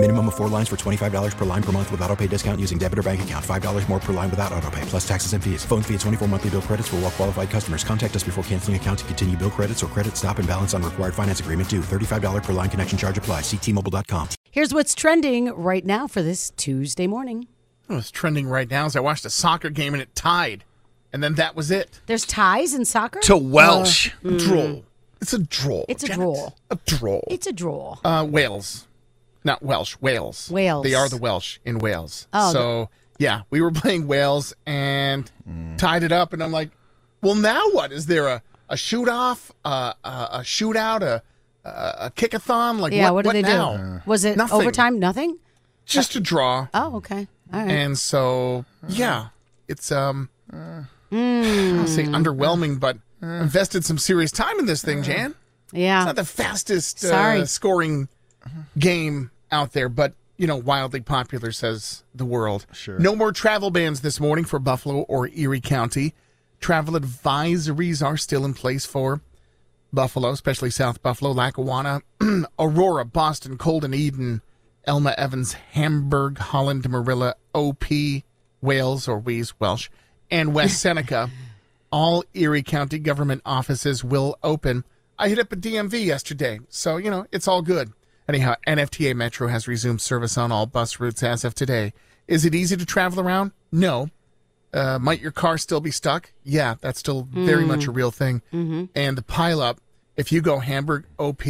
Minimum of four lines for $25 per line per month with auto pay discount using debit or bank account. $5 more per line without auto pay, plus taxes and fees. Phone fee at 24 monthly bill credits for all well qualified customers. Contact us before canceling account to continue bill credits or credit stop and balance on required finance agreement due. $35 per line connection charge apply. Ctmobile.com. Here's what's trending right now for this Tuesday morning. What's trending right now is I watched a soccer game and it tied, and then that was it. There's ties in soccer? To Welsh. Uh, Droll. It's a droll. It's a Janet. droll. A droll. It's a draw. Uh, Wales, not Welsh. Wales. Wales. They are the Welsh in Wales. Oh, so yeah, we were playing Wales and tied it up, and I'm like, well, now what? Is there a a shoot off, uh, a, a shootout, a a, a kickathon? Like yeah, what, what did they now? do? Was it Nothing. overtime? Nothing? Just a draw. Oh, okay. All right. And so, yeah, it's um, Mm. I'll say underwhelming, but invested some serious time in this thing, Jan. yeah. It's not the fastest uh, scoring game out there, but you know, wildly popular, says the world. Sure. No more travel bans this morning for Buffalo or Erie County. Travel advisories are still in place for Buffalo, especially South Buffalo, Lackawanna, Aurora, Boston, Colden, Eden, Elma, Evans, Hamburg, Holland, Marilla, OP, Wales or Wheeze, Welsh, and West Seneca. All Erie County government offices will open. I hit up a DMV yesterday, so you know it's all good. Anyhow, NFTA Metro has resumed service on all bus routes as of today. Is it easy to travel around? No. Uh, might your car still be stuck? Yeah, that's still very much a real thing. And the pileup, if you go Hamburg OP,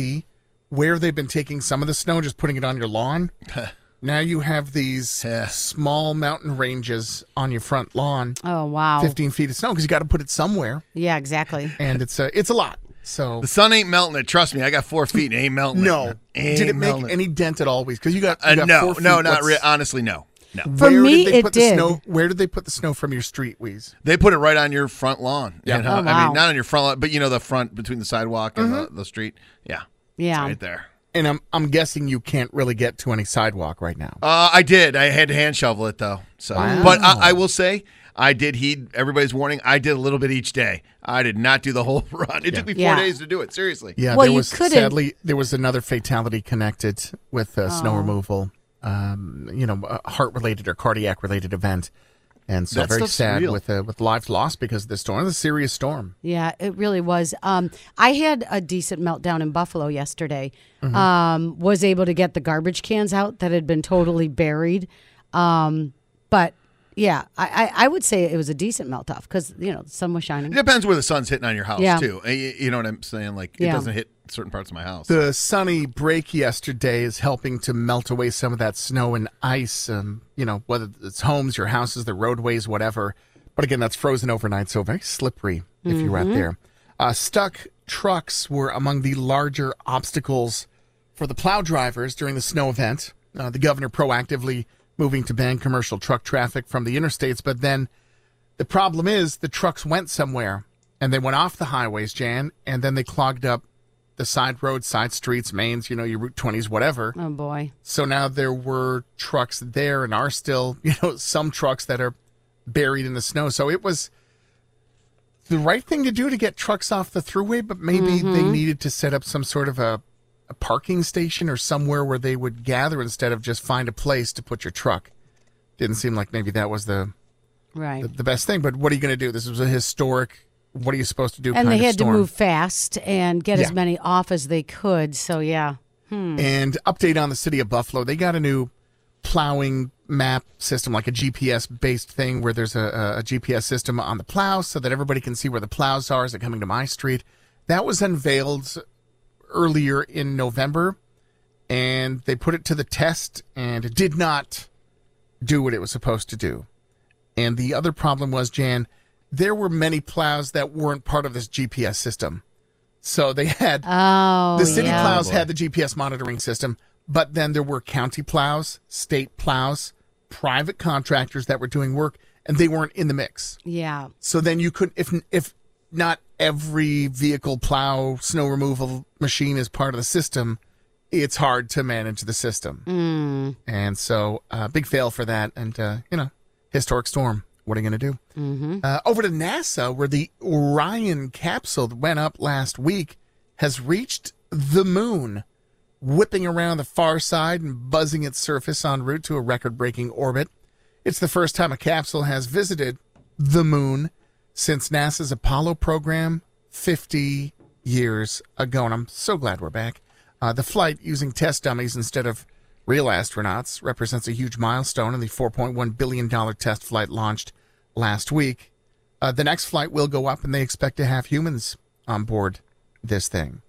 where they've been taking some of the snow, and just putting it on your lawn, now you have these small mountain ranges on your front lawn, oh, wow. 15 feet of snow, because you got to put it somewhere, Yeah, exactly. and it's a it's a lot. So The sun ain't melting it. Trust me, I got four feet and it ain't melting no, it. Ain't did it make melting any dent at all? Weez? Because you got, you Uh, got no, four feet. no, not What's- really. Honestly, no. No. For where me, did they it put did. The snow, where did they put the snow from your street, Wheeze? They put it right on your front lawn. Yeah. You know, Oh, I mean, not on your front lawn, but you know, the front between the sidewalk and Mm-hmm. the, the street. Yeah. Yeah. Right there. And I'm I'm guessing you can't really get to any sidewalk right now. Uh, I did. I had to hand shovel it though. So, but I, I will say, I did heed everybody's warning. I did a little bit each day. I did not do the whole run. It took me four Yeah. days to do it. Seriously. Yeah, Well, there you was couldn't- sadly there was another fatality connected with uh, snow Oh. removal. Um, you know, a heart related or cardiac related event, and so That very sad real. with uh, with lives lost because of the storm. It's a serious storm. Yeah, it really was. Um, I had a decent meltdown in Buffalo yesterday. Mm-hmm. Um, was able to get the garbage cans out that had been totally buried. Um, but yeah, I, I, I would say it was a decent melt off because you know the sun was shining. It depends where the sun's hitting on your house Yeah. too. Uh, You, you know what I'm saying? Like it Yeah. doesn't hit certain parts of my house. The sunny break yesterday is helping to melt away some of that snow and ice. Um, you know, whether it's homes, your houses, the roadways, whatever. But again, that's frozen overnight, so very slippery if you're out there. Uh, stuck trucks were among the larger obstacles for the plow drivers during the snow event. Uh, the governor proactively moving to ban commercial truck traffic from the interstates, but then the problem is the trucks went somewhere and they went off the highways, Jan, and then they clogged up the side roads, side streets, mains, you know, your Route 20s, whatever. Oh boy. So now there were trucks there and are still, you know, some trucks that are buried in the snow. So it was the right thing to do to get trucks off the Thruway, but maybe they mm-hmm. needed to set up some sort of a, a parking station or somewhere where they would gather instead of just find a place to put your truck. Didn't seem like maybe that was the Right. the, the best thing. But what are you going to do? This was a historic. What are you supposed to do? and they had storm. to move fast and get as many off as they could. So yeah. Hmm. And update on the city of Buffalo. They got a new plowing map system, like a GPS based thing where there's a, a GPS system on the plow so that everybody can see where the plows are as they're coming to my street. That was unveiled earlier in November and they put it to the test and it did not do what it was supposed to do. And the other problem was, Jan, there were many plows that weren't part of this GPS system. So they had Oh the city yeah. plows oh, had the GPS monitoring system, but then there were county plows, state plows, private contractors that were doing work, and they weren't in the mix. Yeah. So then you could, if if not every vehicle plow snow removal machine is part of the system, it's hard to manage the system. And so, uh, big fail for that. And, uh, you know, historic storm. What are you going to do? Mm-hmm. Uh, over to NASA, where the Orion capsule that went up last week has reached the moon, whipping around the far side and buzzing its surface en route to a record breaking orbit. It's the first time a capsule has visited the moon since NASA's Apollo program 50 years ago. And I'm so glad we're back. Uh, the flight using test dummies instead of real astronauts represents a huge milestone in the $4.1 billion test flight launched last week. Uh, the next flight will go up, and they expect to have humans on board this thing.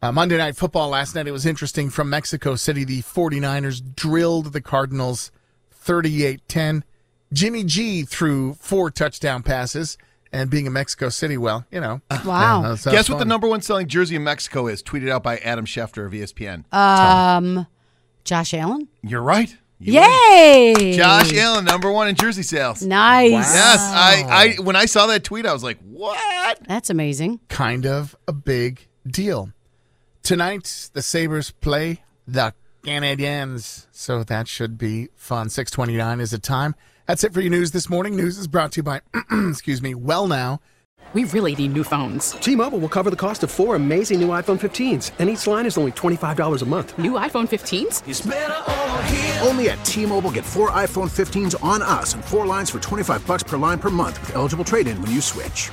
Uh, Monday Night Football last night, it was interesting. From Mexico City, the 49ers drilled the Cardinals 38 10. Jimmy G threw four touchdown passes, and being in Mexico City, well, you know. Wow. that sounds Guess what the number one selling jersey in Mexico is? Tweeted out by Adam Schefter of ESPN. Um, Josh Allen. You're right. You Yay! Josh Allen, number one in jersey sales. Nice. Yes, I, I when I saw that tweet, I was like, "What?" That's amazing. kind of a big deal. Tonight, the Sabres play the Canadiens, so that should be fun. 629 is the time. That's it for your news this morning. News is brought to you by, excuse me, WellNow. We really need new phones. T-Mobile will cover the cost of four amazing new iPhone 15s, and each line is only $25 a month. New iPhone 15s? Only at T-Mobile, get four iPhone 15s on us and four lines for 25 bucks per line per month with eligible trade-in when you switch.